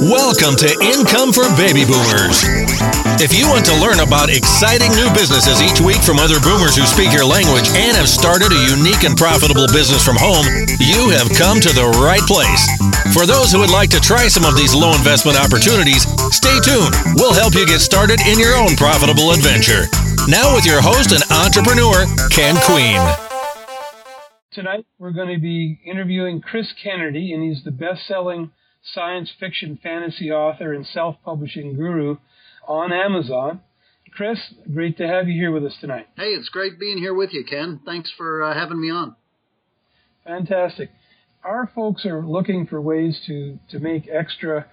Welcome to Income for Baby Boomers. If you want to learn about exciting new businesses each week from other boomers who speak your language and have started a unique and profitable business from home, you have come to the right place. For those who would like to try some of these low investment opportunities, stay tuned. We'll help you get started in your own profitable adventure. Now, with your host and entrepreneur, Ken Queen. Tonight, we're going to be interviewing Chris Kennedy, and he's the best selling science fiction fantasy author and self publishing guru on Amazon. Chris, great to have you here with us tonight. Hey, it's great being here with you, Ken. Thanks for uh, having me on. Fantastic. Our folks are looking for ways to, to make extra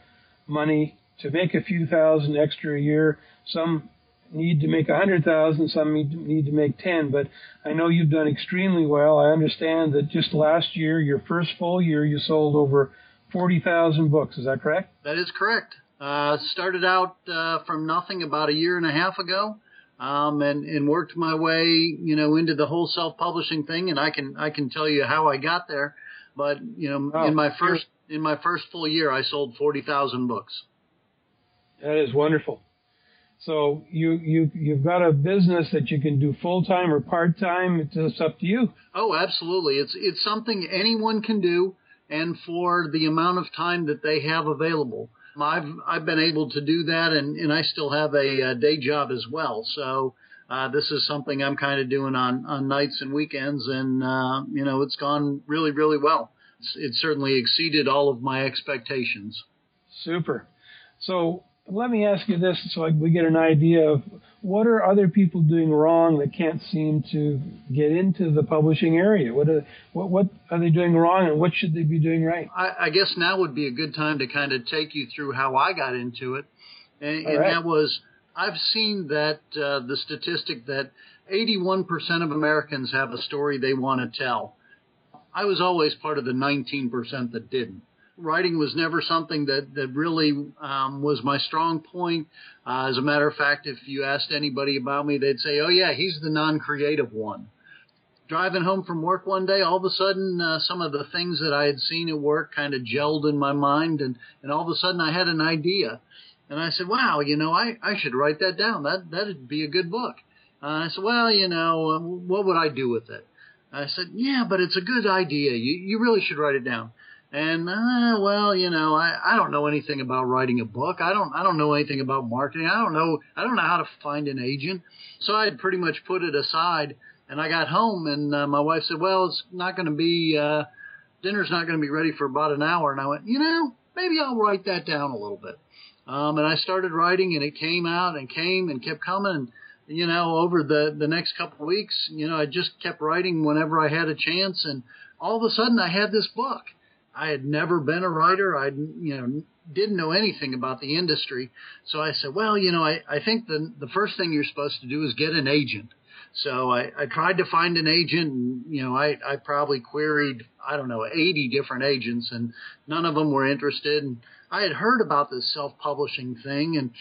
money, to make a few thousand extra a year. Some need to make a hundred thousand, some need to, need to make ten. But I know you've done extremely well. I understand that just last year, your first full year, you sold over 40,000 books. Is that correct? That is correct. Uh, started out uh, from nothing about a year and a half ago, um, and and worked my way, you know, into the whole self-publishing thing. And I can I can tell you how I got there. But you know, oh, in my first in my first full year, I sold 40,000 books. That is wonderful. So you you you've got a business that you can do full time or part time. It's, it's up to you. Oh, absolutely. It's it's something anyone can do and for the amount of time that they have available. I've I've been able to do that, and and I still have a, a day job as well. So uh, this is something I'm kind of doing on on nights and weekends, and uh, you know it's gone really really well. It's, it certainly exceeded all of my expectations. Super. So let me ask you this so we get an idea of what are other people doing wrong that can't seem to get into the publishing area? What are, what, what are they doing wrong and what should they be doing right? I, I guess now would be a good time to kind of take you through how I got into it. And, and right. that was I've seen that uh, the statistic that 81% of Americans have a story they want to tell. I was always part of the 19% that didn't writing was never something that that really um, was my strong point. Uh, as a matter of fact, if you asked anybody about me, they'd say, "Oh yeah, he's the non-creative one." Driving home from work one day, all of a sudden, uh, some of the things that I had seen at work kind of gelled in my mind, and and all of a sudden, I had an idea, and I said, "Wow, you know, I I should write that down. That that'd be a good book." Uh, I said, "Well, you know, uh, what would I do with it?" I said, "Yeah, but it's a good idea. You you really should write it down." And uh, well, you know, I, I don't know anything about writing a book. I don't I don't know anything about marketing. I don't know I don't know how to find an agent. So I had pretty much put it aside. And I got home, and uh, my wife said, "Well, it's not going to be uh, dinner's not going to be ready for about an hour." And I went, "You know, maybe I'll write that down a little bit." Um, and I started writing, and it came out and came and kept coming. And you know, over the the next couple of weeks, you know, I just kept writing whenever I had a chance, and all of a sudden, I had this book I had never been a writer. I, you know, didn't know anything about the industry. So I said, well, you know, I, I think the, the first thing you're supposed to do is get an agent. So I, I tried to find an agent and, you know, I, I probably queried, I don't know, 80 different agents and none of them were interested. And I had heard about this self-publishing thing and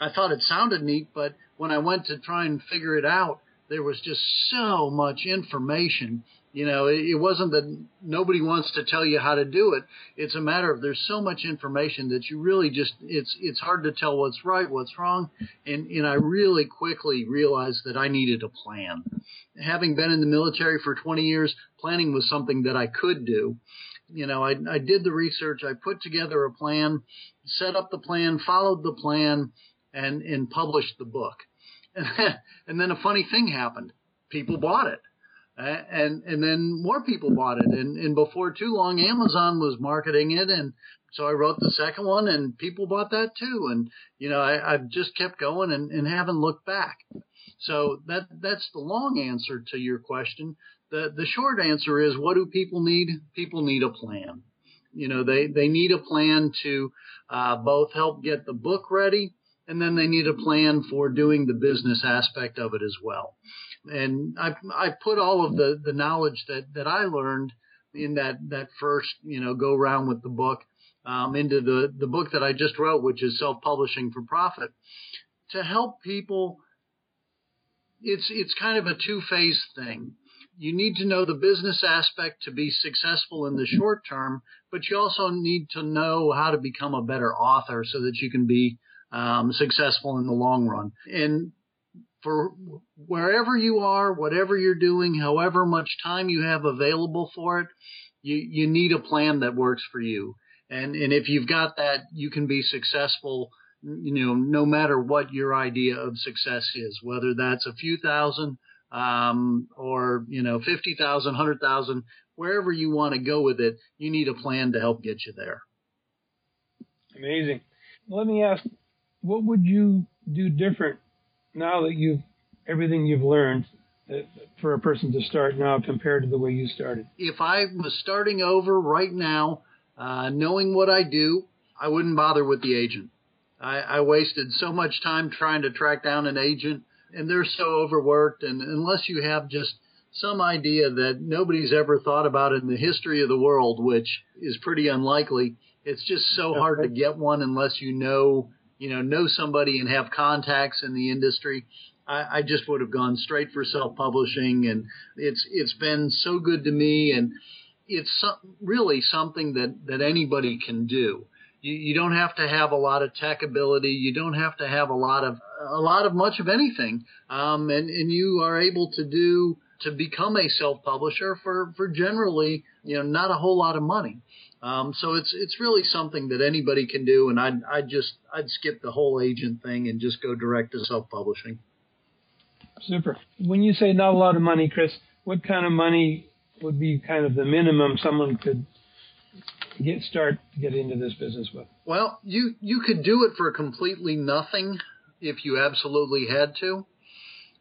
I thought it sounded neat, but when I went to try and figure it out, there was just so much information you know, it, wasn't that nobody wants to tell you how to do it. It's a matter of there's so much information that you really just it's it's hard to tell what's right, what's wrong, and and I really quickly realized that I needed a plan. Having been in the military for 20 years, planning was something that I could do you know, I, I did the research, I put together a plan, set up the plan, followed the plan, and and published the book. And then a funny thing happened. People bought it and and then more people bought it. And and before too long Amazon was marketing it. And so I wrote the second one and people bought that too. And you know I, I've just kept going and, and haven't looked back. So that that's the long answer to your question. The the short answer is what do people need? People need a plan. You know they they need a plan to uh, both help get the book ready and then they need a plan for doing the business aspect of it as well and I I put all of the the knowledge that that I learned in that that first you know go round with the book um, into the the book that I just wrote, which is self publishing for profit, to help people. It's it's kind of a two phase thing. you need to know the business aspect to be successful in the short term, but you also need to know how to become a better author so that you can be um, successful in the long run. And for wherever you are, whatever you're doing, however much time you have available for it, you, you need a plan that works for you. And, and if you've got that, you can be successful, you know, no matter what your idea of success is, whether that's a few thousand, um, or, you know, 50,000, 100,000, wherever you want to go with it, you need a plan to help get you there. Amazing. Let me ask, what would you do different now that you've everything you've learned uh, for a person to start now compared to the way you started? If I was starting over right now, uh, knowing what I do, I wouldn't bother with the agent. I, I wasted so much time trying to track down an agent, and they're so overworked. And unless you have just some idea that nobody's ever thought about in the history of the world, which is pretty unlikely, it's just so hard to get one unless you know you know, know somebody and have contacts in the industry, I, I just would have gone straight for self-publishing. And it's it's been so good to me, and it's really something that that anybody can do. You, you don't have to have a lot of tech ability. You don't have to have a lot of a lot of much of anything, um, and and you are able to do to become a self-publisher for for generally you know not a whole lot of money. Um, so it's it's really something that anybody can do, and I'd I'd just I'd skip the whole agent thing and just go direct to self publishing. Super. When you say not a lot of money, Chris, what kind of money would be kind of the minimum someone could get start to get into this business with? Well, you you could do it for completely nothing if you absolutely had to,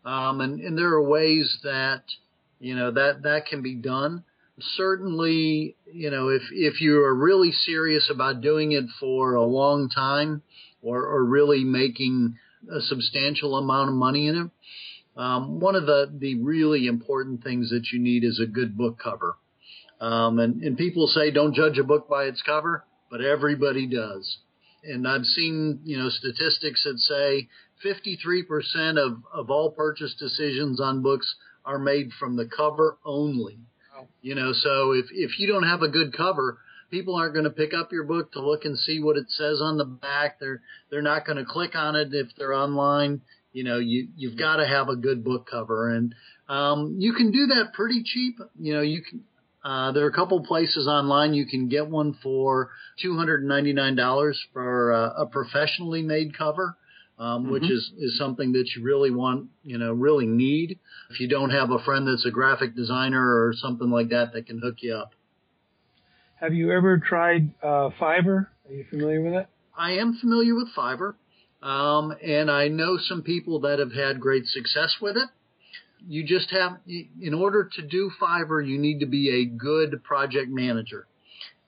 um, and and there are ways that you know that that can be done certainly, you know, if if you are really serious about doing it for a long time, or, or really making a substantial amount of money in it, um, one of the the really important things that you need is a good book cover. Um, and, and people say don't judge a book by its cover, but everybody does. And I've seen, you know, statistics that say 53% of, of all purchase decisions on books are made from the cover only. You know, so if if you don't have a good cover, people aren't going to pick up your book to look and see what it says on the back. They're they're not going to click on it if they're online. You know, you you've got to have a good book cover, and um, you can do that pretty cheap. You know, you can. Uh, there are a couple places online you can get one for two hundred and ninety nine dollars for uh, a professionally made cover um, mm-hmm. which is, is something that you really want, you know, really need if you don't have a friend that's a graphic designer or something like that that can hook you up. Have you ever tried uh, Fiverr? Are you familiar with it? I am familiar with Fiverr, um, and I know some people that have had great success with it. You just have, in order to do Fiverr, you need to be a good project manager.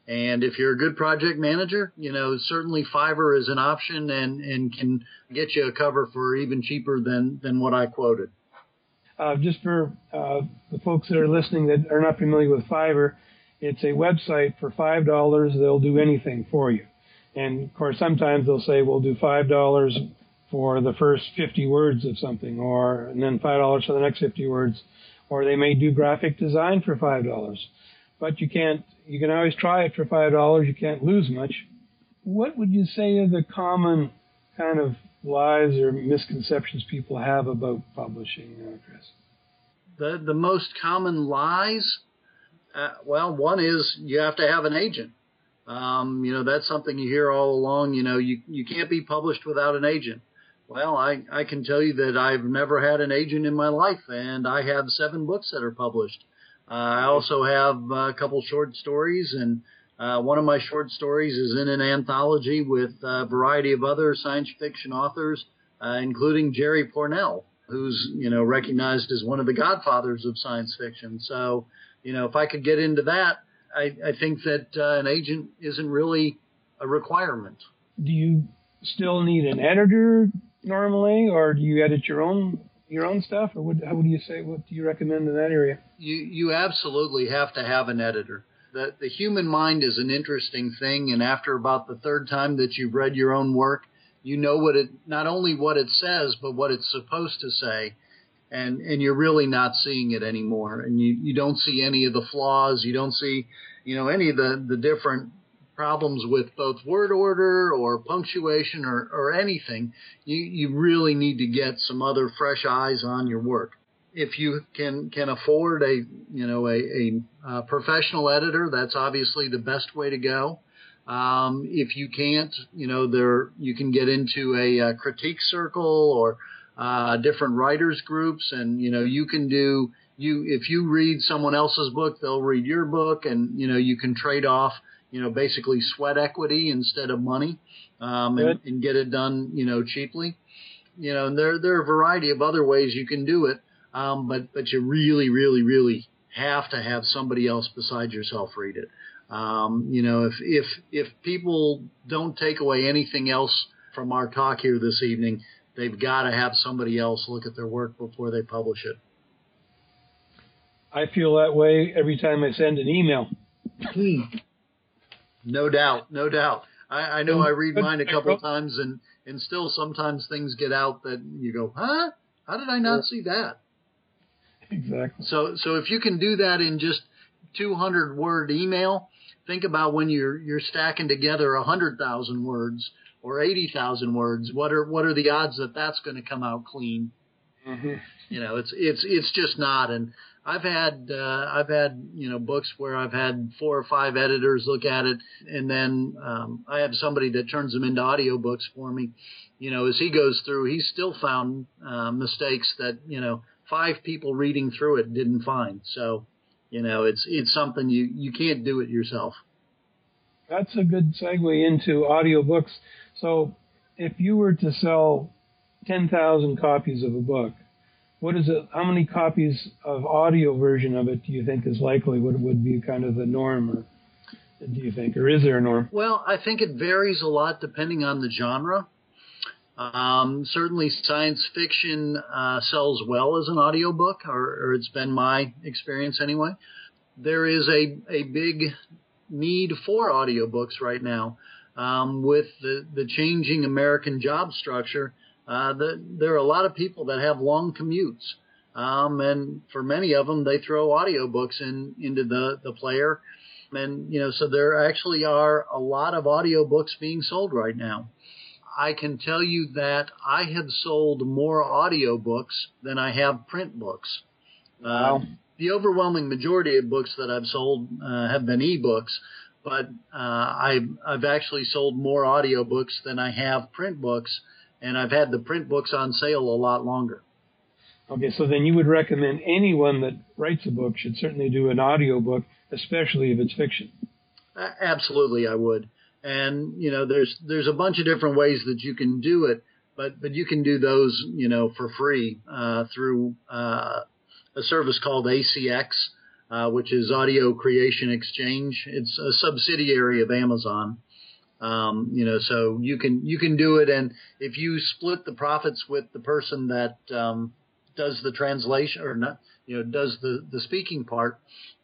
And if you're a good project manager, you know, certainly Fiverr is an option and, and can get you a cover for even cheaper than, than what I quoted. Uh, just for uh, the folks that are listening that are not familiar with Fiverr, it's a website for five dollars. They'll do anything for you, and of course sometimes they'll say we'll do five dollars for the first fifty words of something, or and then five dollars for the next fifty words, or they may do graphic design for five dollars but you can't. You can always try it for five dollars. You can't lose much. What would you say are the common kind of lies or misconceptions people have about publishing, Chris? The the most common lies. Uh, well, one is you have to have an agent. Um, you know, that's something you hear all along. You know, you you can't be published without an agent. Well, I, I can tell you that I've never had an agent in my life, and I have seven books that are published. Uh, I also have a couple short stories, and uh, one of my short stories is in an anthology with a variety of other science fiction authors, uh, including Jerry Pournelle, who's you know recognized as one of the godfathers of science fiction. So, you know, if I could get into that, I, I think that uh, an agent isn't really a requirement. Do you still need an editor normally, or do you edit your own your own stuff, or what, how would you say? What do you recommend in that area? You you absolutely have to have an editor. The the human mind is an interesting thing, and after about the third time that you've read your own work, you know what it not only what it says, but what it's supposed to say. and and you're really not seeing it anymore. And you you don't see any of the flaws. You don't see you know any of the the different problems with both word order or punctuation or, or anything, you, you really need to get some other fresh eyes on your work. If you can can afford a you know a, a, a professional editor, that's obviously the best way to go. Um, if you can't, you know, there you can get into a, a critique circle or uh, different writers groups, and you know you can do you if you read someone else's book, they'll read your book, and you know you can trade off, you know, basically sweat equity instead of money, um, and, and get it done, you know, cheaply. You know, and there there are a variety of other ways you can do it, um, but but you really really really have to have somebody else besides yourself read it. Um, you know, if if if people don't take away anything else from our talk here this evening, they've got to have somebody else look at their work before they publish it. I feel that way every time I send an email. No doubt, no doubt. I, I know I read mine a couple of times, and and still sometimes things get out that you go, huh? How did I not see that? Exactly. So so if you can do that in just 200 word email, think about when you're you're stacking together a hundred thousand words or eighty thousand words. What are what are the odds that that's going to come out clean? Mm-hmm. You know, it's it's it's just not. And I've had uh, I've had you know books where I've had four or five editors look at it, and then um, I have somebody that turns them into audiobooks for me. You know, as he goes through, he's still found uh, mistakes that you know five people reading through it didn't find. So you know, it's it's something you you can't do it yourself. That's a good segue into audiobooks. So, if you were to sell 10,000 copies of a book, what is it? How many copies of audio version of it do you think is likely? What would be kind of the norm, or do you think, or is there a norm? Well, I think it varies a lot depending on the genre. Um, certainly, science fiction uh, sells well as an audiobook, or, or it's been my experience anyway. There is a, a big need for audiobooks right now. Um, with the, the changing American job structure, uh, the, there are a lot of people that have long commutes. Um, and for many of them, they throw audiobooks in, into the, the player. And, you know, so there actually are a lot of audiobooks being sold right now. I can tell you that I have sold more audiobooks than I have print books. Wow. Uh, the overwhelming majority of books that I've sold uh, have been ebooks, but uh, I've, I've actually sold more audiobooks than I have print books, and I've had the print books on sale a lot longer. Okay, so then you would recommend anyone that writes a book should certainly do an audio book, especially if it's fiction. Absolutely, I would and you know there's there's a bunch of different ways that you can do it but but you can do those you know for free uh, through uh, a service called ACX uh, which is Audio Creation Exchange it's a subsidiary of Amazon um, you know so you can you can do it and if you split the profits with the person that um, does the translation or not you know does the the speaking part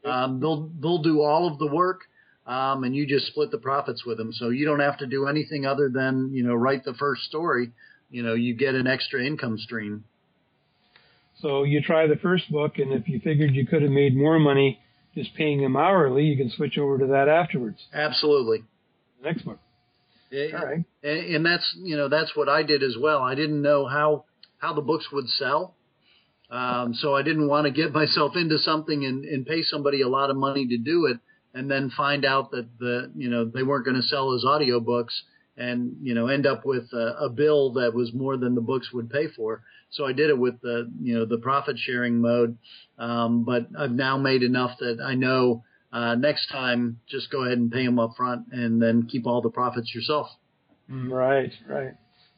um, they'll they'll do all of the work um, and you just split the profits with them. So you don't have to do anything other than you know write the first story. You know, you get an extra income stream. So you try the first book, and if you figured you could have made more money just paying them hourly, you can switch over to that afterwards. Absolutely. Next book. It, All right. And, and that's you know that's what I did as well. I didn't know how how the books would sell. Um, so I didn't want to get myself into something and, and pay somebody a lot of money to do it and then find out that the you know they weren't going to sell as audiobooks and you know end up with a, a bill that was more than the books would pay for. So I did it with the you know the profit sharing mode, um, but I've now made enough that I know uh, next time just go ahead and pay them up front and then keep all the profits yourself. Mm, right, right.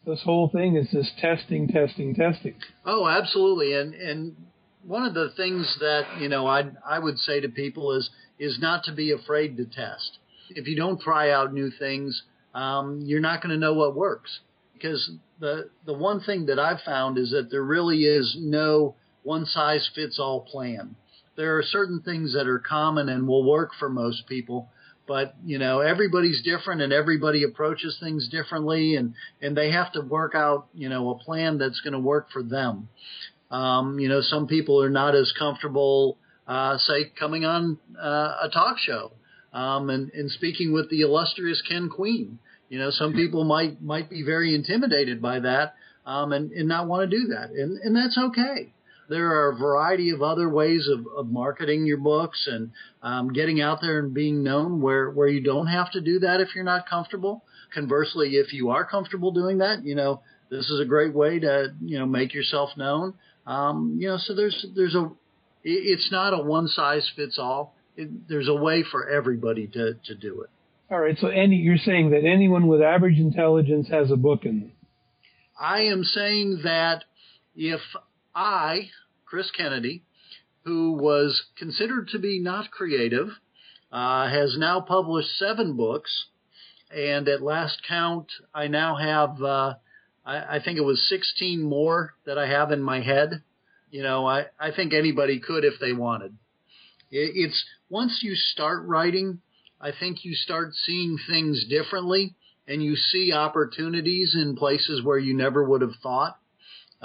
This whole thing is just testing, testing, testing. Oh, absolutely. And and one of the things that you know I I would say to people is is not to be afraid to test. If you don't try out new things, um, you're not going to know what works. Because the the one thing that I've found is that there really is no one size fits all plan. There are certain things that are common and will work for most people, but you know everybody's different and everybody approaches things differently, and and they have to work out you know a plan that's going to work for them. Um, you know, some people are not as comfortable, uh, say, coming on uh, a talk show um, and, and speaking with the illustrious Ken Queen. You know, some people might might be very intimidated by that um, and, and not want to do that, and and that's okay. There are a variety of other ways of, of marketing your books and um, getting out there and being known where where you don't have to do that if you're not comfortable. Conversely, if you are comfortable doing that, you know this is a great way to you know make yourself known. Um, you know, so there's there's a it's not a one size fits all. It, there's a way for everybody to to do it. All right. So, any you're saying that anyone with average intelligence has a book in them. I am saying that if I, Chris Kennedy, who was considered to be not creative, uh, has now published seven books, and at last count, I now have, uh, I, I, think it was 16 more that I have in my head. You know, I, I think anybody could if they wanted. It, it's once you start writing, I think you start seeing things differently and you see opportunities in places where you never would have thought.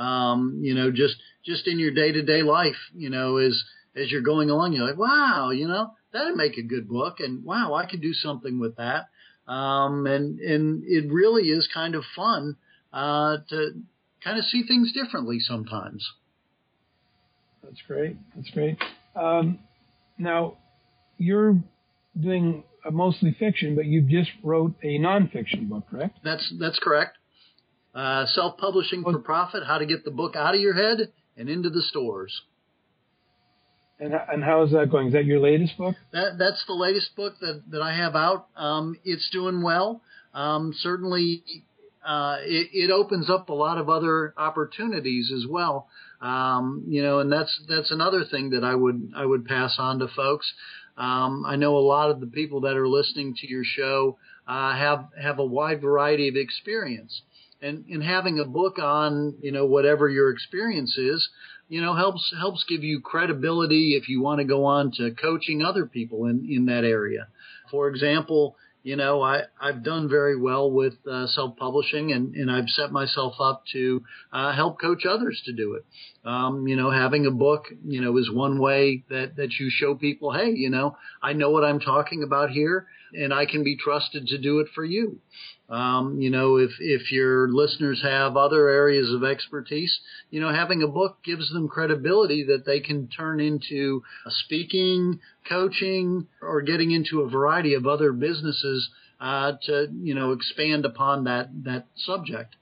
Um, you know, just just in your day to day life, you know, as as you're going along, you're like, wow, you know, that'd make a good book, and wow, I could do something with that. Um, and and it really is kind of fun uh, to kind of see things differently sometimes. That's great. That's great. Um, now, you're doing mostly fiction, but you just wrote a nonfiction book, correct? That's that's correct. Uh, self-publishing for profit: How to get the book out of your head and into the stores. And and how is that going? Is that your latest book? That that's the latest book that that I have out. Um, it's doing well. Um, certainly, uh, it, it, opens up a lot of other opportunities as well. Um, you know, and that's that's another thing that I would I would pass on to folks. Um, I know a lot of the people that are listening to your show uh, have have a wide variety of experience, and and having a book on you know whatever your experience is, you know helps helps give you credibility if you want to go on to coaching other people in in that area. For example, you know, I, I've done very well with uh, self-publishing and, and I've set myself up to uh, help coach others to do it. Um, you know, having a book, you know, is one way that, that you show people, hey, you know, I know what I'm talking about here and I can be trusted to do it for you. Um, you know, if, if your listeners have other areas of expertise, you know, having a book gives them credibility that they can turn into speaking, coaching, or getting into a variety of other businesses uh, to, you know, expand upon that, that subject.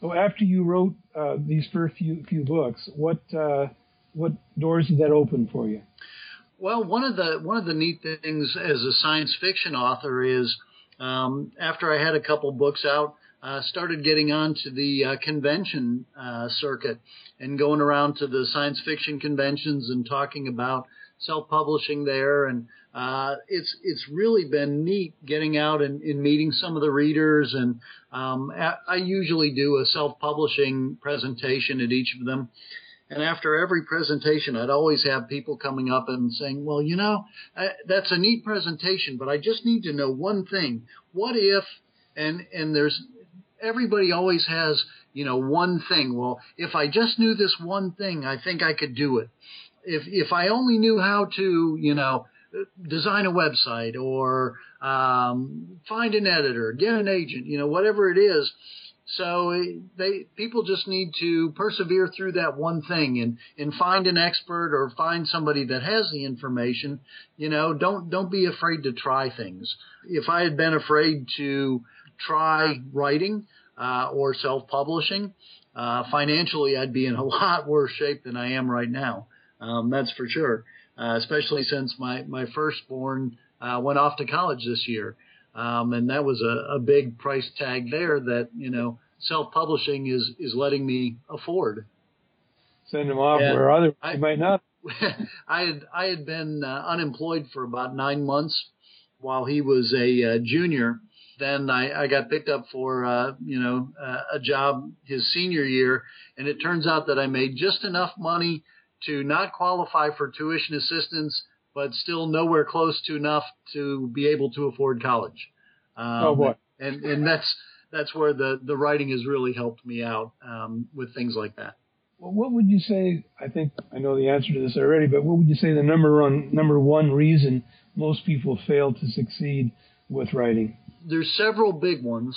So after you wrote uh, these first few, few books, what, uh, what doors did that open for you? Well, one of the one of the neat things as a science fiction author is um, after I had a couple books out, uh, started getting onto the uh, convention uh, circuit and going around to the science fiction conventions and talking about self-publishing there. And uh, it's it's really been neat getting out and, and meeting some of the readers. And um, I usually do a self-publishing presentation at each of them. And after every presentation, I'd always have people coming up and saying, well, you know, I, that's a neat presentation, but I just need to know one thing. What if, and, and there's, everybody always has, you know, one thing. Well, if I just knew this one thing, I think I could do it. If, if I only knew how to, you know, design a website or um, find an editor, get an agent, you know, whatever it is, so they people just need to persevere through that one thing and and find an expert or find somebody that has the information. You know, don't don't be afraid to try things. If I had been afraid to try writing uh, or self-publishing, uh, financially I'd be in a lot worse shape than I am right now. Um, that's for sure. Uh, especially since my my firstborn uh, went off to college this year. Um, and that was a, a big price tag there that, you know, self publishing is, is letting me afford. Send them off and where other I might not. I had, I had been uh, unemployed for about nine months while he was a uh, junior. Then I, I got picked up for, uh, you know, uh, a job his senior year. And it turns out that I made just enough money to not qualify for tuition assistance but still nowhere close to enough to be able to afford college. Um, oh boy! And and that's that's where the the writing has really helped me out um, with things like that. Well, what would you say? I think I know the answer to this already, but what would you say the number one number one reason most people fail to succeed with writing? There's several big ones.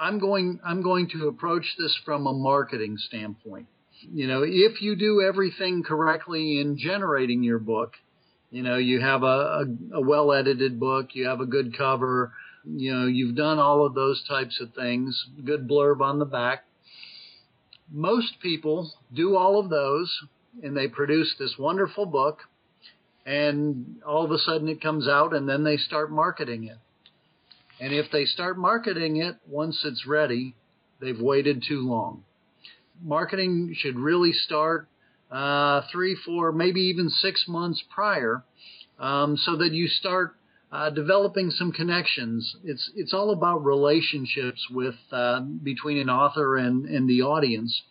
I'm going I'm going to approach this from a marketing standpoint. You know, if you do everything correctly in generating your book, you know, you have a, a, a well edited book, you have a good cover, you know, you've done all of those types of things, good blurb on the back. Most people do all of those and they produce this wonderful book and all of a sudden it comes out and then they start marketing it. And if they start marketing it once it's ready, they've waited too long. Marketing should really start uh, three, four, maybe even six months prior, um, so that you start uh, developing some connections. It's it's all about relationships with uh, between an author and, and the audience,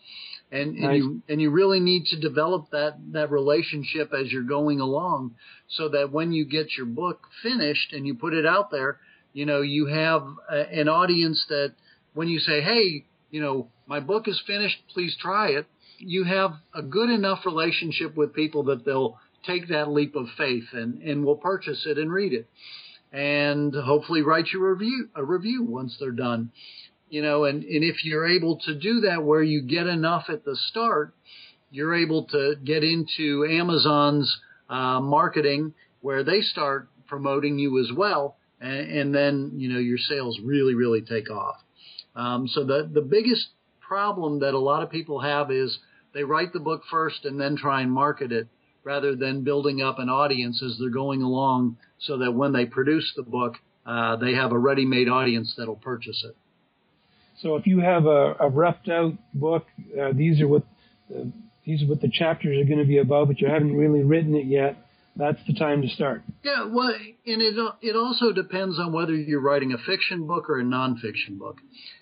and, and nice. you and you really need to develop that that relationship as you're going along, so that when you get your book finished and you put it out there, you know, you have a, an audience that when you say, hey, you know, my book is finished, please try it, you have a good enough relationship with people that they'll take that leap of faith and, and will purchase it and read it. And hopefully write you a review, a review once they're done. You know, and, and if you're able to do that where you get enough at the start, you're able to get into Amazon's uh, marketing where they start promoting you as well and, and then you know your sales really really take off. Um, so the the biggest problem that a lot of people have is they write the book first and then try and market it rather than building up an audience as they're going along so that when they produce the book uh, they have a ready-made audience that'll purchase it. So if you have a, a roughed out book, uh, these are what uh, these are what the chapters are going to be about, but you haven't really written it yet that's the time to start. Yeah, well, and it it also depends on whether you're writing a fiction book or a nonfiction book.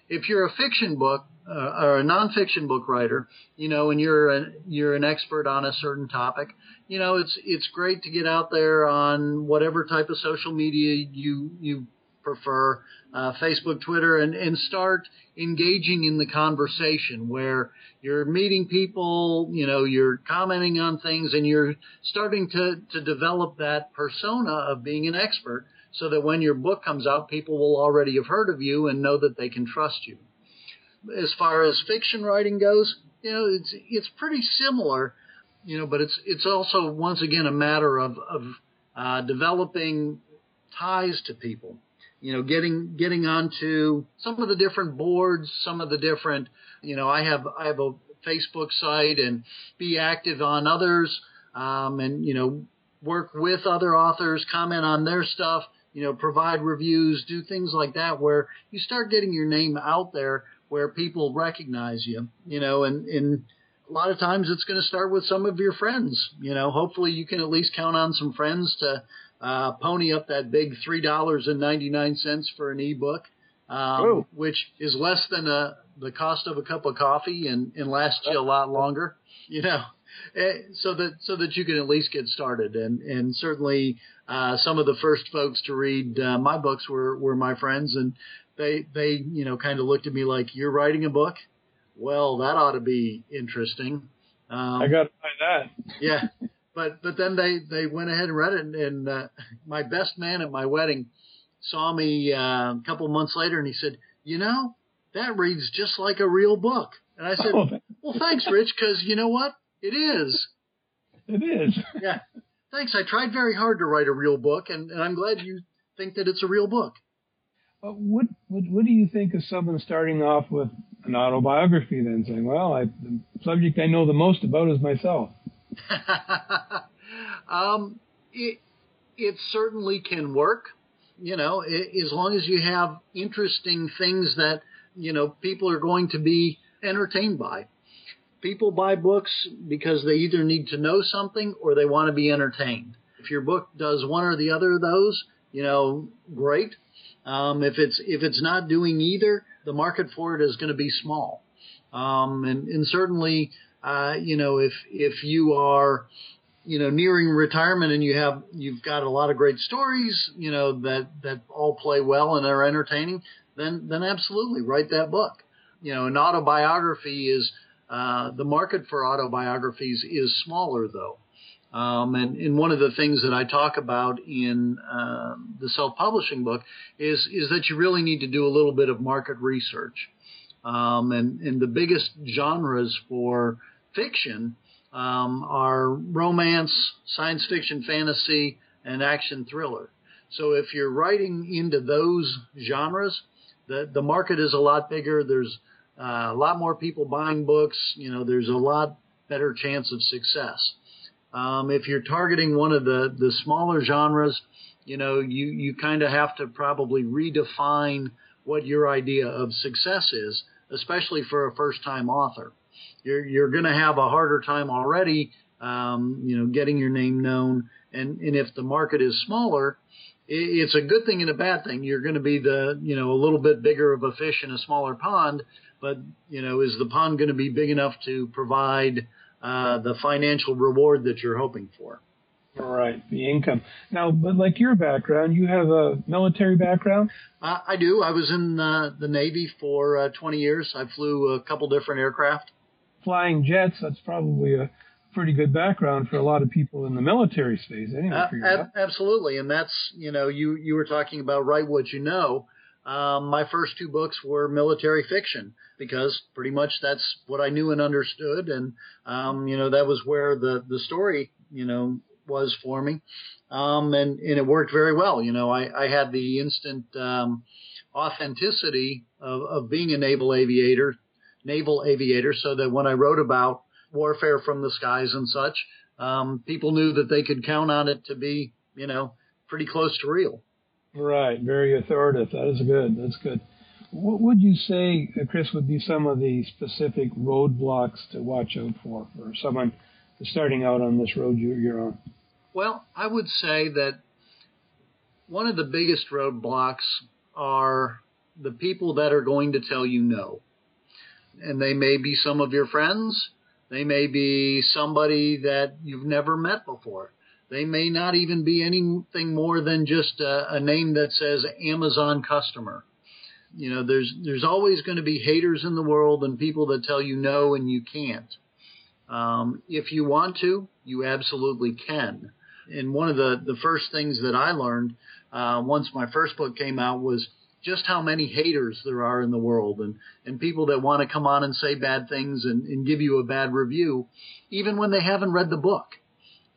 If you're a fiction book uh, or a nonfiction book writer, you know, and you're a, you're an expert on a certain topic, you know, it's it's great to get out there on whatever type of social media you you prefer, uh, Facebook, Twitter, and, and start engaging in the conversation where you're meeting people, you know, you're commenting on things and you're starting to, to develop that persona of being an expert so that when your book comes out, people will already have heard of you and know that they can trust you. As far as fiction writing goes, you know, it's, it's pretty similar, you know, but it's, it's also once again a matter of, of, uh, developing ties to people. You know, getting getting onto some of the different boards, some of the different, you know, I have I have a Facebook site and be active on others, um, and you know, work with other authors, comment on their stuff, you know, provide reviews, do things like that, where you start getting your name out there, where people recognize you, you know, and and a lot of times it's going to start with some of your friends. You know, hopefully you can at least count on some friends to uh, pony up that big three dollars and ninety nine cents for an ebook, um, which is less than a, uh, the cost of a cup of coffee and, and lasts you a lot longer. You know, eh, so that so that you can at least get started. And and certainly uh, some of the first folks to read uh, my books were were my friends, and they they you know kind of looked at me like you're writing a book. Well, that ought to be interesting. Um, I got to find that. yeah. but but then they they went ahead and read it, and, and uh, my best man at my wedding saw me uh, a couple months later, and he said, "You know, that reads just like a real book." And I said, oh. "Well, thanks, Rich, because you know what, it is." It is. yeah. Thanks. I tried very hard to write a real book, and, and I'm glad you think that it's a real book. What, what what do you think of someone starting off with an autobiography, then saying, "Well, I, the subject I know the most about is myself." um, it it certainly can work. You know, it, as long as you have interesting things that you know people are going to be entertained by. People buy books because they either need to know something or they want to be entertained. If your book does one or the other of those, you know, great. Um, if it's if it's not doing either, the market for it is going to be small. Um, and, and certainly uh, you know, if if you are, you know, nearing retirement and you have you've got a lot of great stories, you know, that that all play well and are entertaining, then then absolutely write that book. You know, an autobiography is Uh, the market for autobiographies is smaller though. Um, and, and, one of the things that I talk about in uh, the self-publishing book is is that you really need to do a little bit of market research. Um, and, and the biggest genres for fiction um, are romance, science fiction, fantasy, and action thriller. So if you're writing into those genres, the the market is a lot bigger. There's uh, a lot more people buying books. You know, there's a lot better chance of success. Um, if you're targeting one of the, the smaller genres, you know, you, you kind of have to probably redefine what your idea of success is, especially for a first time author. You're, you're going to have a harder time already, um, you know, getting your name known. And, and if the market is smaller, it's a good thing and a bad thing. You're going to be the, you know, a little bit bigger of a fish in a smaller pond, but, you know, is the pond going to be big enough to provide uh, the financial reward that you're hoping for. All right, the income. Now, but like your background, you have a military background. Uh, I do. I was in uh, the Navy for uh, 20 years. I flew a couple different aircraft. Flying jets. That's probably a pretty good background for a lot of people in the military space. Anyway, uh, ab- absolutely, and that's you know you you were talking about write what you know. Um, my first two books were military fiction because pretty much that's what I knew and understood, and um, you know that was where the the story you know was for me, um, and and it worked very well. You know, I, I had the instant um, authenticity of, of being a naval aviator, naval aviator, so that when I wrote about warfare from the skies and such, um, people knew that they could count on it to be you know pretty close to real. Right, very authoritative. That is good. That's good. What would you say, uh, Chris, would be some of the specific roadblocks to watch out for for someone starting out on this road you're on? Well, I would say that one of the biggest roadblocks are the people that are going to tell you no. And they may be some of your friends. They may be somebody that you've never met before. They may not even be anything more than just a, a name that says Amazon customer. You know, there's there's always going to be haters in the world and people that tell you no and you can't. Um, if you want to, you absolutely can. And one of the the first things that I learned uh, once my first book came out was just how many haters there are in the world and, and people that want to come on and say bad things and, and give you a bad review, even when they haven't read the book.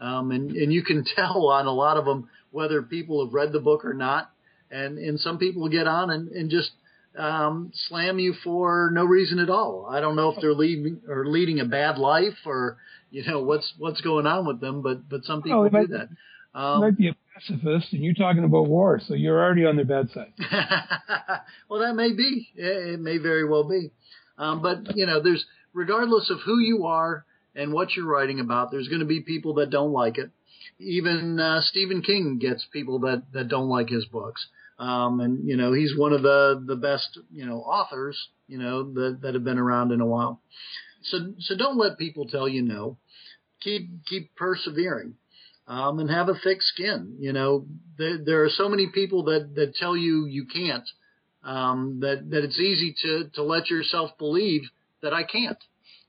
Um, and, and you can tell on a lot of them whether people have read the book or not. And, and some people get on and, and just um, slam you for no reason at all. I don't know if they're leading or leading a bad life or you know what's what's going on with them, but but some people oh, do that. Um, might be a pacifist, and you're talking about war, so you're already on their bad side. well, that may be. It, it may very well be. Um, but you know, there's regardless of who you are and what you're writing about, there's going to be people that don't like it. Even uh, Stephen King gets people that that don't like his books. Um, and you know he's one of the the best you know authors you know that that have been around in a while. So so don't let people tell you no. Keep keep persevering. Um, and have a thick skin. You know, there, there are so many people that, that tell you you can't, um, that, that it's easy to, to let yourself believe that I can't.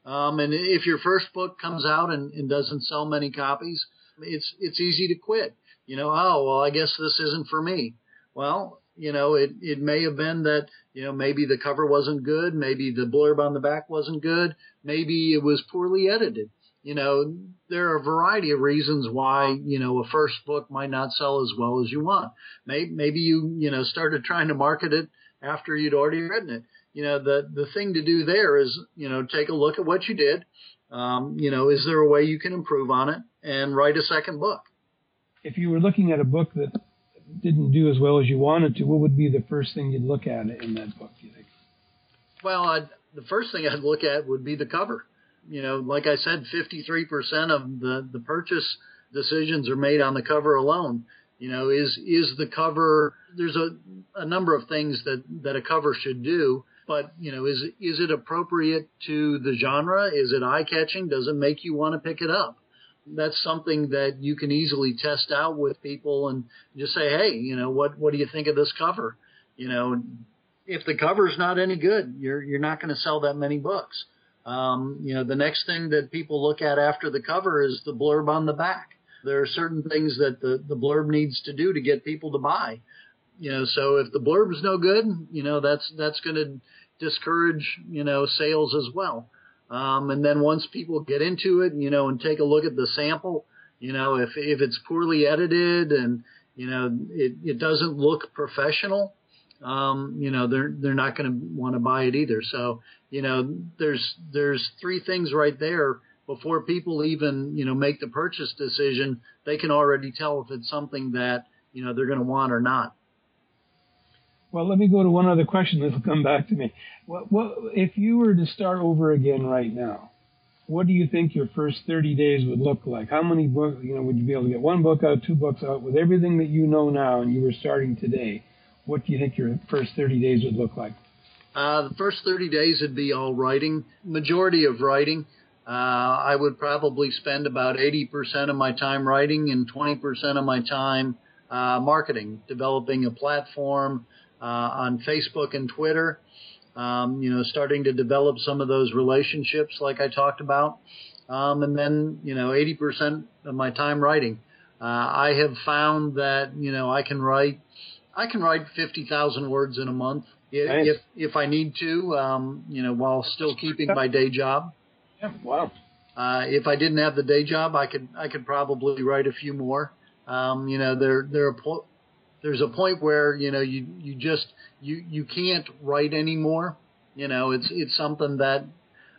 Um, and if your first book comes out and, and doesn't sell many copies, it's it's easy to quit. You know, oh well, I guess this isn't for me. Well, you know, it it may have been that you know maybe the cover wasn't good, maybe the blurb on the back wasn't good, maybe it was poorly edited. You know, there are a variety of reasons why you know a first book might not sell as well as you want. Maybe maybe you you know started trying to market it after you'd already written it you know, the, the thing to do there is, you know, take a look at what you did. Um, you know, is there a way you can improve on it and write a second book? If you were looking at a book that didn't do as well as you wanted to, what would be the first thing you'd look at in that book, do you think? Well, I'd, the first thing I'd look at would be the cover. You know, like I said, 53% of the, the purchase decisions are made on the cover alone. You know, is is the cover? There's a a number of things that that a cover should do, but you know, is is it appropriate to the genre? Is it eye catching? Does it make you want to pick it up? That's something that you can easily test out with people and just say, hey, you know, what what do you think of this cover? You know, if the cover's not any good, you're you're not going to sell that many books. Um, you know, the next thing that people look at after the cover is the blurb on the back. There are certain things that the, the blurb needs to do to get people to buy. You know, so if the blurb is no good, you know, that's, that's going to discourage, you know, sales as well. Um, and then once people get into it, you know, and take a look at the sample, you know, if, if it's poorly edited and, you know, it, it doesn't look professional, um, you know, they're, they're not going to want to buy it either. So, you know, there's, there's three things right there before people even, you know, make the purchase decision. They can already tell if it's something that, you know, they're going to want or not. Well, let me go to one other question that'll come back to me. What, what, if you were to start over again right now, what do you think your first 30 days would look like? How many books, you know, would you be able to get one book out, two books out with everything that you know now and you were starting today? What do you think your first 30 days would look like? Uh, the first 30 days would be all writing, majority of writing. Uh, I would probably spend about 80% of my time writing and 20% of my time uh, marketing, developing a platform, on Facebook and Twitter. Um, you know, starting to develop some of those relationships like I talked about. Um, and then, you know, 80% of my time writing. Uh, I have found that, you know, I can write, I can write 50,000 words in a month if, nice. if, if I need to, um, you know, while still keeping my day job. Yeah. Wow. Uh, if I didn't have the day job, I could, I could probably write a few more. Um, you know, there, there are po- there's a point where you know you you just you you can't write anymore. You know, it's it's something that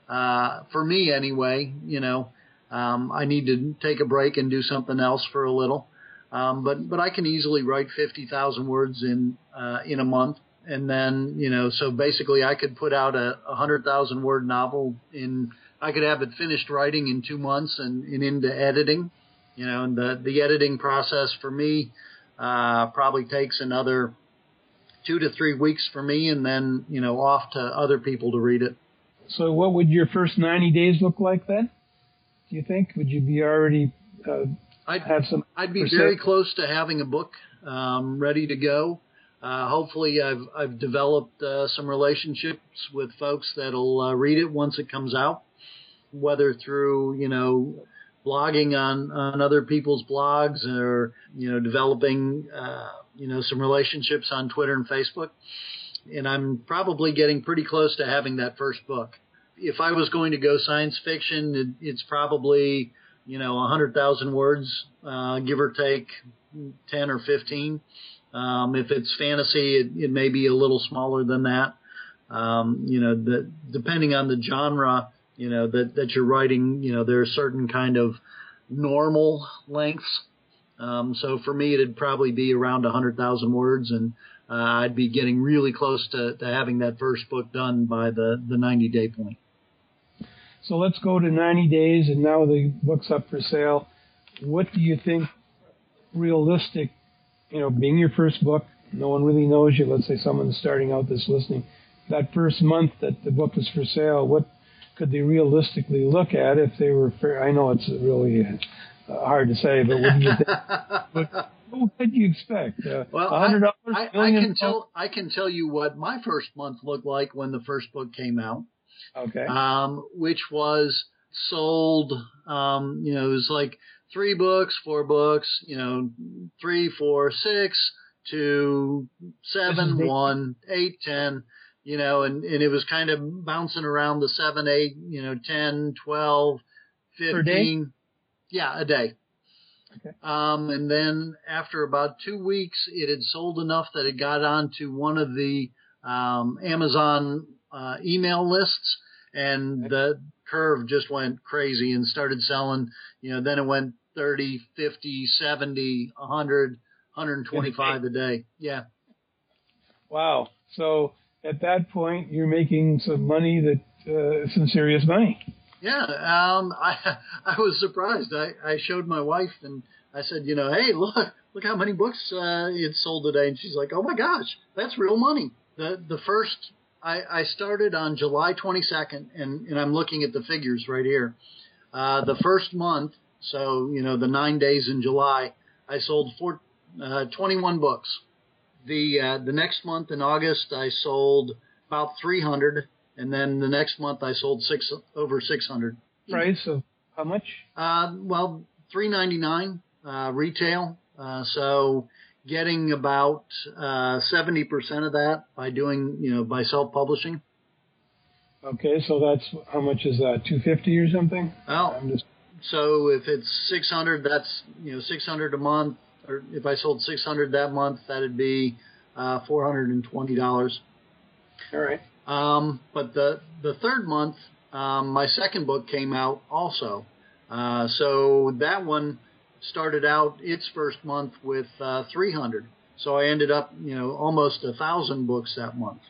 uh, for me anyway. You know, um, I need to take a break and do something else for a little. Um, but but I can easily write fifty thousand words in uh, in a month, and then you know, so basically I could put out a, hundred thousand word novel in. I could have it finished writing in two months and, and into editing. You know, and the the editing process for me uh, probably takes another two to three weeks for me, and then you know off to other people to read it. So, what would your first ninety days look like then? Do you think would you be already uh, I'd have some? I'd be percent? very close to having a book um, ready to go. Uh, hopefully, I've I've developed uh, some relationships with folks that'll uh, read it once it comes out, whether through you know blogging on on other people's blogs or you know developing uh, you know some relationships on Twitter and Facebook. And I'm probably getting pretty close to having that first book. If I was going to go science fiction, it, it's probably you know a hundred thousand words, uh, give or take ten or fifteen. Um, if it's fantasy, it, it may be a little smaller than that. Um, you know, the, depending on the genre, you know that that you're writing you know there are certain kind of normal lengths. Um, so for me it'd probably be around a hundred thousand words and uh, I'd be getting really close to, to having that first book done by the the 90 day point. So let's go to 90 days and now the book's up for sale. What do you think realistic you know being your first book no one really knows you let's say someone's starting out this listening that first month that the book is for sale what could they realistically look at if they were fair? I know it's really uh, hard to say, but what do you think? what, what could you expect? Uh, well, $100, I, I, I can tell I can tell you what my first month looked like when the first book came out. Okay. Um, which was sold. Um, you know, it was like three books, four books. You know, three, four, six, two, seven, one, eight, ten you know, and, and it was kind of bouncing around the seven, eight, you know, 10, 12, 15. Yeah, a day. Okay. Um, and then after about two weeks, it had sold enough that it got onto one of the um, Amazon uh, email lists, and the curve just went crazy and started selling. You know, then it went 30, 50, 70, 100, 125 a day. Yeah. Wow. So at that point you're making some money that uh, some serious money. Yeah, um, I I was surprised. I, I showed my wife and I said, you know, hey, look, look how many books uh, it sold today, and she's like, oh my gosh, that's real money. The the first I, I started on July 22nd, and and I'm looking at the figures right here. Uh, the first month, so you know the nine days in July, I sold four, uh, 21 books the uh, the next month in August, I sold about 300, and then the next month I sold six over 600. Price of how much? Uh, well, 399 uh, retail. Uh, so getting about uh, 70% of that by doing, you know, by self-publishing. Okay, so that's how much is that? 250 or something? Well, just... so if it's 600, that's you know 600 a month. Or if I sold 600 that month, that'd be uh, 420 dollars. All right. Um, but the the third month, um, my second book came out also. Uh, so that one started out its first month with uh, 300. So I ended up, you know, almost a thousand books that month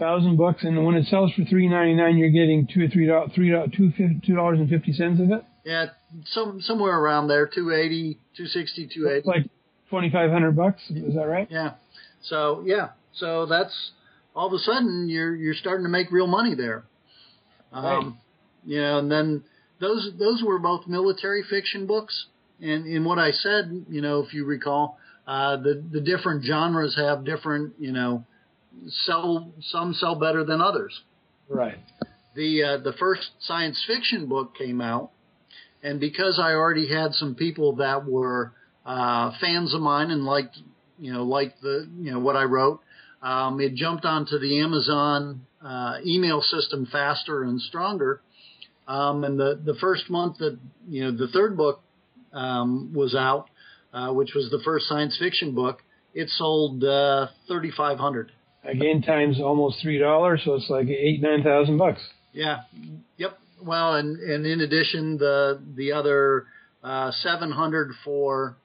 Thousand books, and when it sells for three ninety nine, you're getting two or three three two two dollars and fifty cents of it. Yeah, some somewhere around there, two eighty, two sixty, two eighty. Like twenty five hundred bucks. Is that right? Yeah. So yeah, so that's all of a sudden you're you're starting to make real money there. Um, right. You know, and then those those were both military fiction books, and in what I said, you know, if you recall, uh, the the different genres have different, you know, sell some sell better than others. Right. The uh, the first science fiction book came out, and because I already had some people that were uh, fans of mine and liked you know liked the you know what I wrote, um, it jumped onto the Amazon uh, email system faster and stronger. Um, and the the first month that you know the third book um, was out, uh, which was the first science fiction book, it sold uh, 3,500 again times almost three dollars, so it's like eight nine thousand bucks. Yeah. Yep. Well, and and in addition, the the other uh, seven hundred for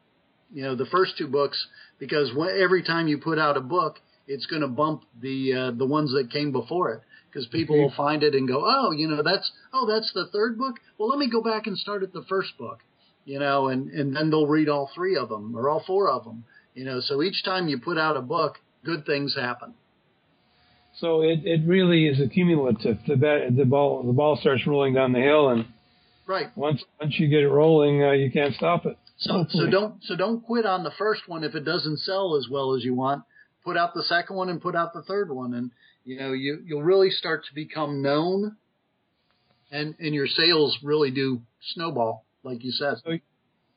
you know the first two books because when, every time you put out a book, it's going to bump the uh, the ones that came before it because people will find it and go, oh, you know, that's oh, that's the third book. Well, let me go back and start at the first book, you know, and and then they'll read all three of them or all four of them, you know. So each time you put out a book, good things happen. So it, it really is a cumulative. The bat, the ball the ball starts rolling down the hill, and right once once you get it rolling, uh, you can't stop it. So so don't so don't quit on the first one if it doesn't sell as well as you want. Put out the second one and put out the third one, and you know you you'll really start to become known, and and your sales really do snowball, like you said. So,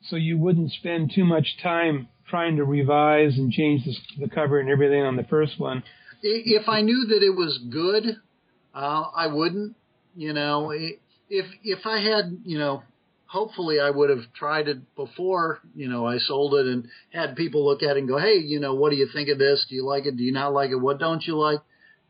so you wouldn't spend too much time trying to revise and change the, the cover and everything on the first one if I knew that it was good, uh, I wouldn't. You know, if if I had, you know, hopefully I would have tried it before, you know, I sold it and had people look at it and go, hey, you know, what do you think of this? Do you like it? Do you not like it? What don't you like?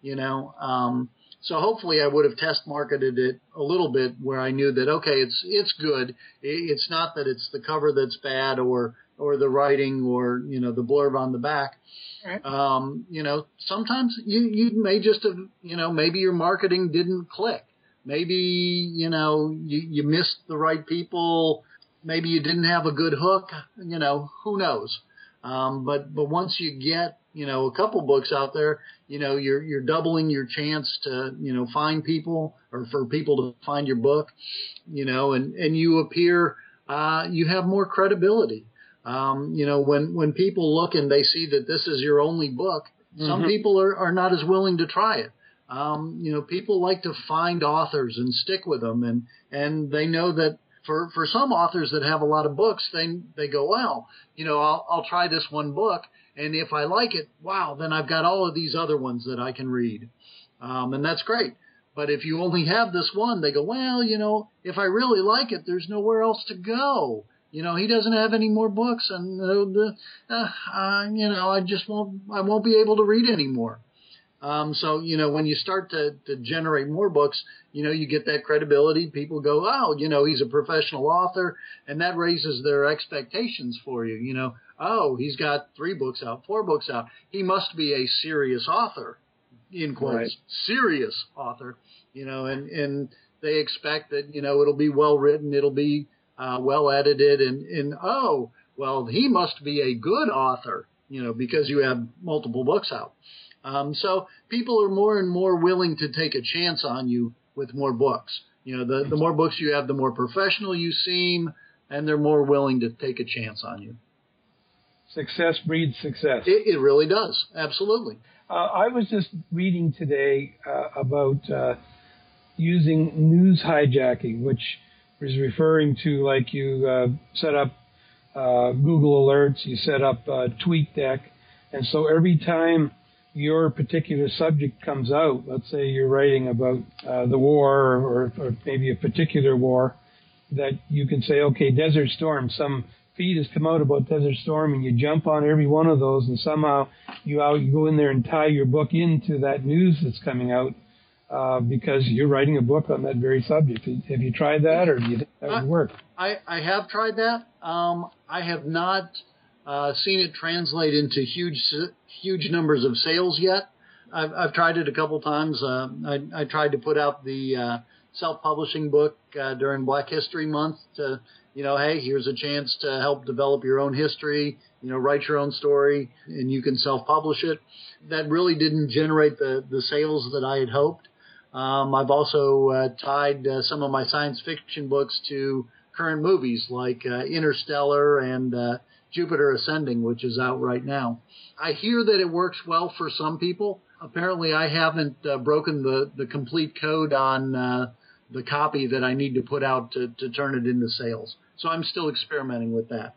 You know, um, so hopefully I would have test marketed it a little bit where I knew that okay, it's it's good. It's not that it's the cover that's bad or or the writing or you know the blurb on the back. Right. Um, you know, sometimes you you may just have you know maybe your marketing didn't click. Maybe you know you you missed the right people. Maybe you didn't have a good hook. You know, who knows? Um, but but once you get you know a couple books out there, you know you're you're doubling your chance to you know find people or for people to find your book. You know, and and you appear uh, you have more credibility. Um, you know, when, when people look and they see that this is your only book, mm-hmm. some people are, are not as willing to try it. Um, you know, people like to find authors and stick with them and, and they know that for, for some authors that have a lot of books, they, they go, well, you know, I'll, I'll try this one book. And if I like it, wow, then I've got all of these other ones that I can read. Um, and that's great. But if you only have this one, they go, well, you know, if I really like it, there's nowhere else to go. You know, he doesn't have any more books, and uh, uh, uh, you know, I just won't, I won't be able to read anymore. Um, so you know, when you start to, to generate more books, you know, you get that credibility. People go, oh, you know, he's a professional author, and that raises their expectations for you. You know, oh, he's got three books out, four books out. He must be a serious author, in quotes, right. serious author. You know, and and they expect that you know it'll be well written, it'll be uh, well edited, and, and oh, well, he must be a good author, you know, because you have multiple books out. Um, so people are more and more willing to take a chance on you with more books. You know, the, the more books you have, the more professional you seem, and they're more willing to take a chance on you. success breeds success. It, it really does. Absolutely. Uh, I was just reading today uh, about uh, using news hijacking, which is referring to like you uh, set up uh, Google Alerts, you set up uh, TweetDeck, and so every time your particular subject comes out, let's say you're writing about the war or, or maybe a particular war, that you can say, okay, Desert Storm, some feed has come out about Desert Storm, and you jump on every one of those, and somehow you out you go in there and tie your book into that news that's coming out uh, because you're writing a book on that very subject. Have you tried that, or do you think that would work? I, I have tried that. Um, I have not uh, seen it translate into huge huge numbers of sales yet. I've, I've tried it a couple times. Uh, I, I tried to put out the uh, self-publishing book uh, during Black History Month to, you know, hey, here's a chance to help develop your own history, you know, write your own story, and you can self-publish it. That really didn't generate the the sales that I had hoped. Um, I've also uh, tied uh, some of my science fiction books to current movies like uh, Interstellar and uh, Jupiter Ascending, which is out right now. I hear that it works well for some people. Apparently, I haven't uh, broken the, the complete code on uh, the copy that I need to put out to, to turn it into sales. So I'm still experimenting with that.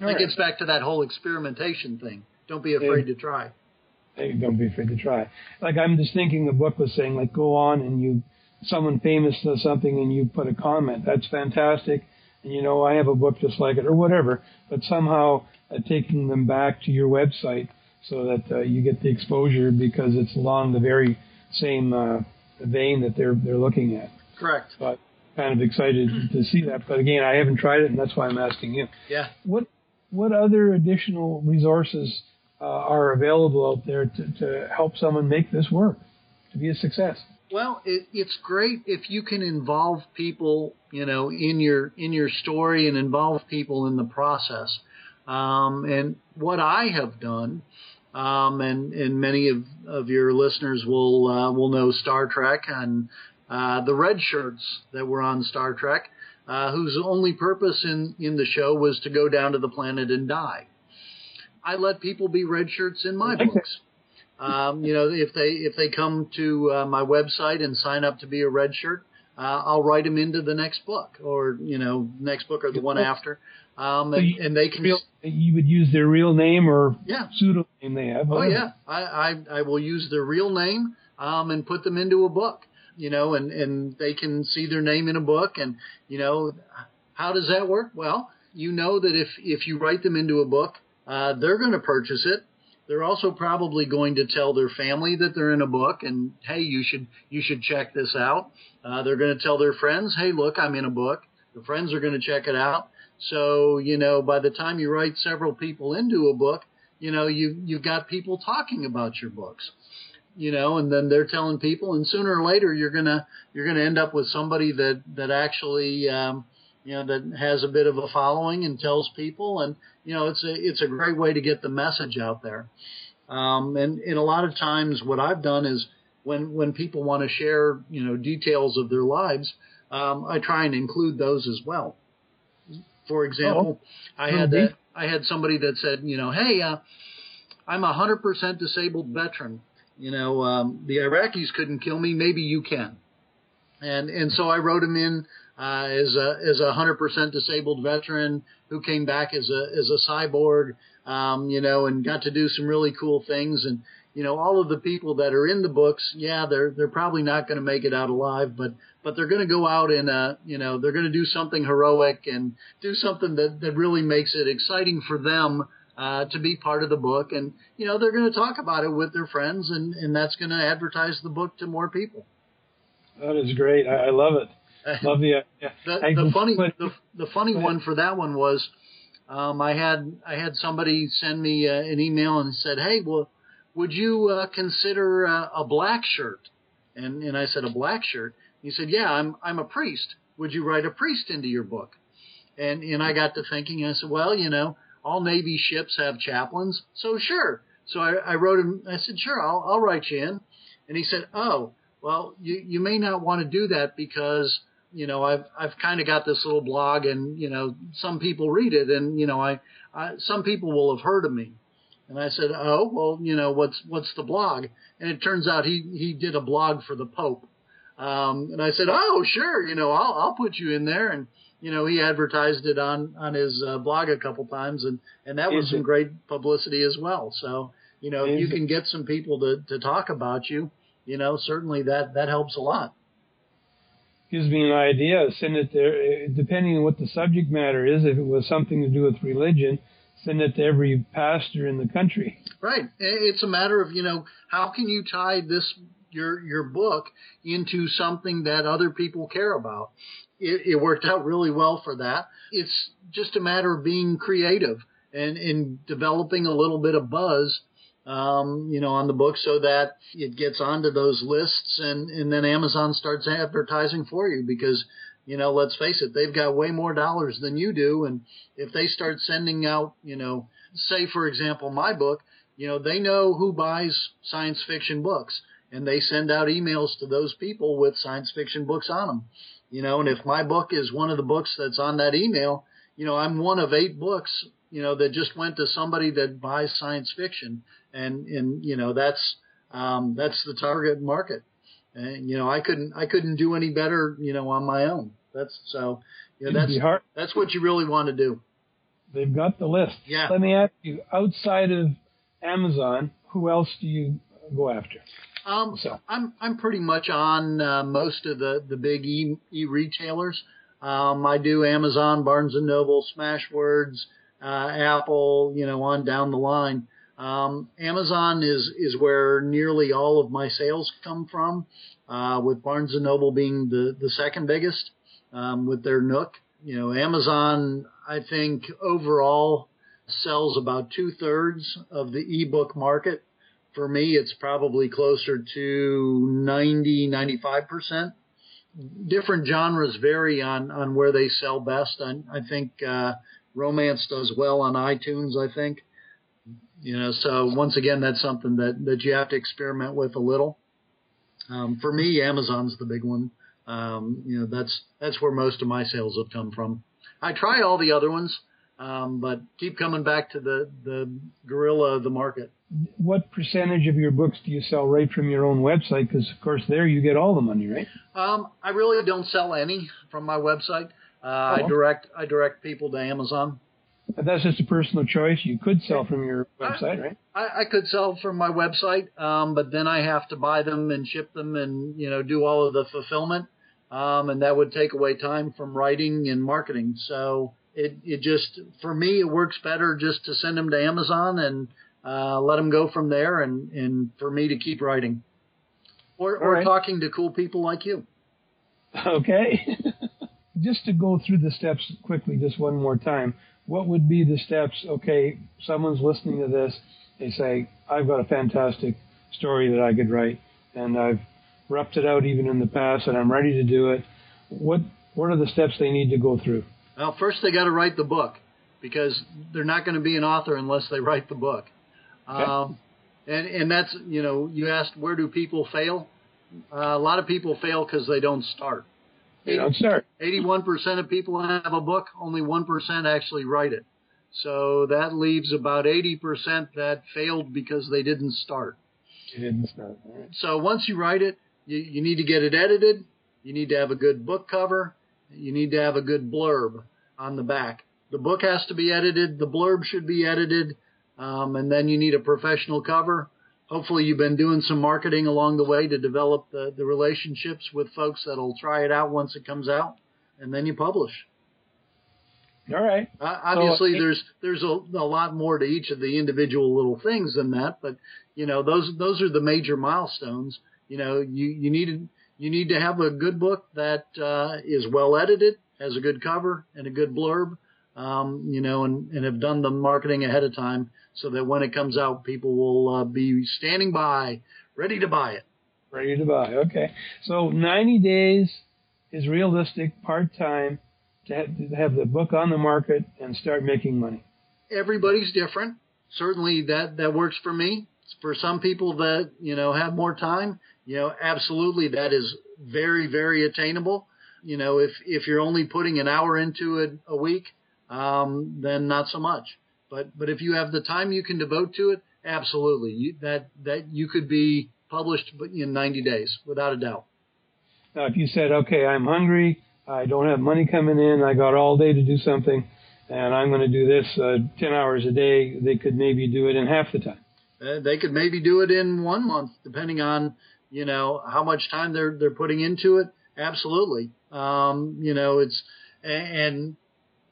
All it right. gets back to that whole experimentation thing. Don't be afraid to try. Don't be afraid to try. Like I'm just thinking the book was saying, like go on and you, someone famous does something and you put a comment. That's fantastic. And you know, I have a book just like it or whatever. But somehow uh, taking them back to your website so that uh, you get the exposure because it's along the very same uh, vein that they're they're looking at. Correct. But kind of excited to see that. But again, I haven't tried it, and that's why I'm asking you. Yeah. What what other additional resources uh, are available out there to, to help someone make this work to be a success? Well, it, it's great if you can involve people, you know, in your in your story and involve people in the process. Um, and what I have done um, and and many of, of your listeners will uh, will know Star Trek and uh, the red shirts that were on Star Trek, uh, whose only purpose in in the show was to go down to the planet and die. I let people be red shirts in my books. Um, you know, if they if they come to uh, my website and sign up to be a red shirt, uh, I'll write them into the next book or you know next book or the one after. Um, and, so you, and they can. Real, you would use their real name or yeah. pseudo name they have. Oh yeah, I, I I will use their real name um, and put them into a book. You know, and and they can see their name in a book, and you know, how does that work? Well, you know that if if you write them into a book, uh, they're going to purchase it. They're also probably going to tell their family that they're in a book, and hey, you should you should check this out. Uh, they're going to tell their friends, hey, look, I'm in a book. The friends are going to check it out so, you know, by the time you write several people into a book, you know, you you've got people talking about your books. You know, and then they're telling people and sooner or later you're to you're to end up with somebody that that actually um you know that has a bit of a following and tells people and you know it's a it's a great way to get the message out there. Um and and a lot of times what I've done is when when people want to share, you know, details of their lives, um, I try and include those as well. For example, oh. I had that, I had somebody that said, you know, hey, uh, I'm a hundred percent disabled veteran. You know, um, the Iraqis couldn't kill me. Maybe you can. And and so I wrote him in uh, as a as a hundred percent disabled veteran who came back as a as a cyborg. Um, you know, and got to do some really cool things. And you know, all of the people that are in the books, yeah, they're they're probably not going to make it out alive, but but they're going to go out and uh, you know, they're going to do something heroic and do something that that really makes it exciting for them uh, to be part of the book, and you know, they're going to talk about it with their friends, and and that's going to advertise the book to more people. That is great. I, I love it. Love the, the, the funny the, the funny one for that one was um, I had I had somebody send me uh, an email and said, "Hey, well, would you uh, consider uh, a black shirt? And and I said, a black shirt. He said, yeah, I'm I'm a priest. Would you write a priest into your book? And and I got to thinking. And I said, well, you know, all Navy ships have chaplains, so sure. So I, I wrote him. I said, sure, I'll I'll write you in. And he said, oh, well, you you may not want to do that because you know I've I've kind of got this little blog and you know some people read it and you know I I, some people will have heard of me. And I said, oh, well, you know, what's, what's the blog? And it turns out he, he did a blog for the Pope. Um, and I said, oh, sure, you know, I'll, I'll put you in there. And, you know, he advertised it on, on his uh, blog a couple times and, and that was some great publicity as well. So, you know, if you can get some people to, to talk about you, you know, certainly that, that helps a lot. Gives me an idea. Send it there, eh, depending on what the subject matter is. If it was something to do with religion, send it to every pastor in the country. Right. It's a matter of, you know, how can you tie this your your book into something that other people care about. It, it worked out really well for that. It's just a matter of being creative and in developing a little bit of buzz um, you know, on the book so that it gets onto those lists and, and then Amazon starts advertising for you because, you know, let's face it, they've got way more dollars than you do. And if they start sending out, you know, say, for example, my book, you know, they know who buys science fiction books and they send out emails to those people with science fiction books on them. You know, and if my book is one of the books that's on that email, you know, I'm one of eight books, you know, that just went to somebody that buys science fiction and and you know that's um, that's the target market. And you know, I couldn't I couldn't do any better, you know, on my own. That's so you know, that's that's what you really want to do. They've got the list. Yeah. Let me ask you, outside of Amazon, who else do you go after? Um, so I'm I'm pretty much on uh, most of the the big e e retailers. Um, I do Amazon, Barnes and Noble, Smashwords, uh, Apple, you know, on down the line. Um, Amazon is is where nearly all of my sales come from, uh, with Barnes and Noble being the the second biggest, um, with their Nook. You know, Amazon I think overall sells about two thirds of the ebook market. For me, it's probably closer to 90, 95 percent. Different genres vary on on where they sell best. I, I think uh, romance does well on iTunes. I think. You know, so once again, that's something that, that you have to experiment with a little. Um, for me, Amazon's the big one. Um, you know, that's, that's where most of my sales have come from. I try all the other ones, um, but keep coming back to the, the gorilla of the market. What percentage of your books do you sell right from your own website? Because of course there you get all the money, right? Um, I really don't sell any from my website. Uh, oh. I direct I direct people to Amazon. That's just a personal choice. You could sell from your website, right? I, I could sell from my website, um, but then I have to buy them and ship them and, you know, do all of the fulfillment. Um, and that would take away time from writing and marketing. So it, it just, for me, it works better just to send them to Amazon and, uh, let them go from there and, and for me to keep writing or, or right. talking to cool people like you. Okay. just to go through the steps quickly, just one more time what would be the steps? Okay, someone's listening to this. They say, I've got a fantastic story that I could write, and I've roughed it out even in the past, and I'm ready to do it. What What are the steps they need to go through? Well, first they got to write the book because they're not going to be an author unless they write the book. Okay. Um, and and that's you know you asked where do people fail? Uh, a lot of people fail because they don't start. They don't start. 81% of people have a book, only 1% actually write it. So that leaves about 80% that failed because they didn't start. They didn't start. Right. So once you write it, you, you need to get it edited. You need to have a good book cover. You need to have a good blurb on the back. The book has to be edited. The blurb should be edited. Um, and then you need a professional cover hopefully you've been doing some marketing along the way to develop the, the relationships with folks that'll try it out once it comes out, and then you publish. All right. Uh, obviously, so, there's there's a, a lot more to each of the individual little things than that, but you know those those are the major milestones. You know, you you need you need to have a good book that uh, is well edited, has a good cover and a good blurb, um, you know, and, and have done the marketing ahead of time so that when it comes out, people will uh, be standing by, ready to buy it. Ready to buy. Okay. So 90 days is realistic, part time, to have, to have the book on the market and start making money. Everybody's different. Certainly that, that works for me. For some people that, you know, have more time, you know, absolutely that is very, very attainable. You know, if, if you're only putting an hour into it a week, um, then not so much. But but if you have the time you can devote to it, absolutely, you, that that you could be published in 90 days without a doubt. Now, if you said, okay, I'm hungry, I don't have money coming in, I got all day to do something, and I'm going to do this uh, 10 hours a day, they could maybe do it in half the time. Uh, they could maybe do it in one month, depending on you know how much time they're they're putting into it. Absolutely, um, you know it's and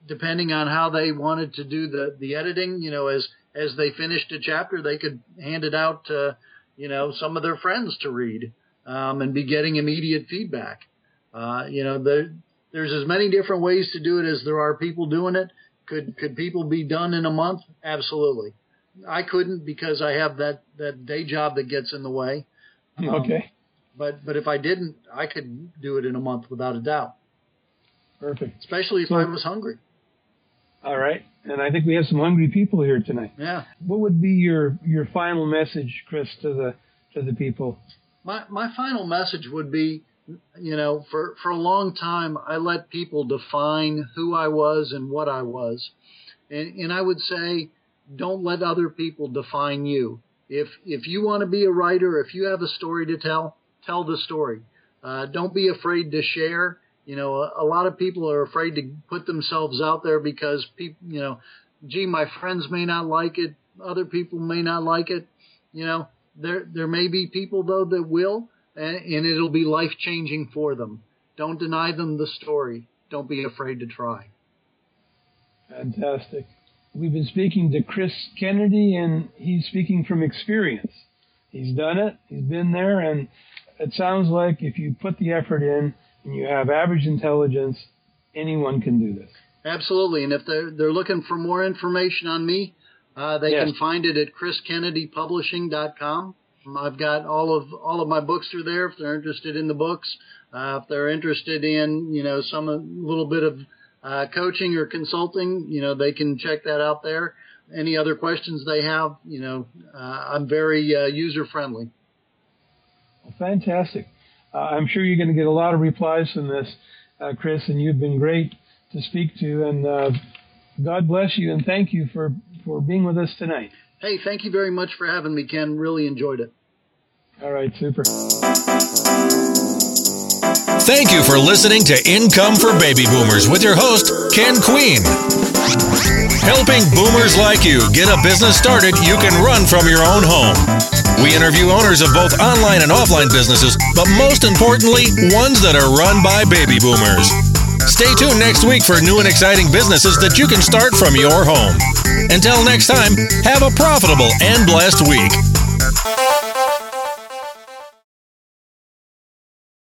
depending on how they wanted to do the the editing, you know as as they finished a chapter, they could hand it out to you know some of their friends to read um, and be getting immediate feedback. Uh, you know there there's as many different ways to do it as there are people doing it. Could could people be done in a month? Absolutely. I couldn't because I have that that day job that gets in the way. Um, okay. But but if I didn't, I could do it in a month without a doubt. Perfect. Especially if so, I was hungry. All right. And I think we have some hungry people here tonight. Yeah. What would be your your final message, Chris, to the to the people? My my final message would be, you know, for for a long time I let people define who I was and what I was. And and I would say don't let other people define you. If if you want to be a writer, if you have a story to tell, tell the story. Uh, don't be afraid to share. You know, a, a, lot of people are afraid to put themselves out there because people, you know, gee, my friends may not like it, other people may not like it. You know, there there may be people though that will, and, and it'll be life changing for them. Don't deny them the story. Don't be afraid to try. Fantastic. We've been speaking to Chris Kennedy, and he's speaking from experience. He's done it, he's been there, and it sounds like if you put the effort in and you have average intelligence, anyone can do this. Absolutely, and if they're they're looking for more information on me, uh, they yes. can find it at chriskennedypublishing.com. I've got all of all of my books through there. If they're interested in the books, uh, if they're interested in you know some a little bit of uh, coaching or consulting, you know, they can check that out there. Any other questions they have, you know, uh, I'm very uh, user friendly. Well, fantastic. Uh, I'm sure you're going to get a lot of replies from this, uh, Chris, and you've been great to speak to. And uh, God bless you and thank you for, for being with us tonight. Hey, thank you very much for having me, Ken. Really enjoyed it. All right, super. Thank you for listening to Income for Baby Boomers with your host, Ken Queen. Helping boomers like you get a business started you can run from your own home. We interview owners of both online and offline businesses, but most importantly, ones that are run by baby boomers. Stay tuned next week for new and exciting businesses that you can start from your home. Until next time, have a profitable and blessed week.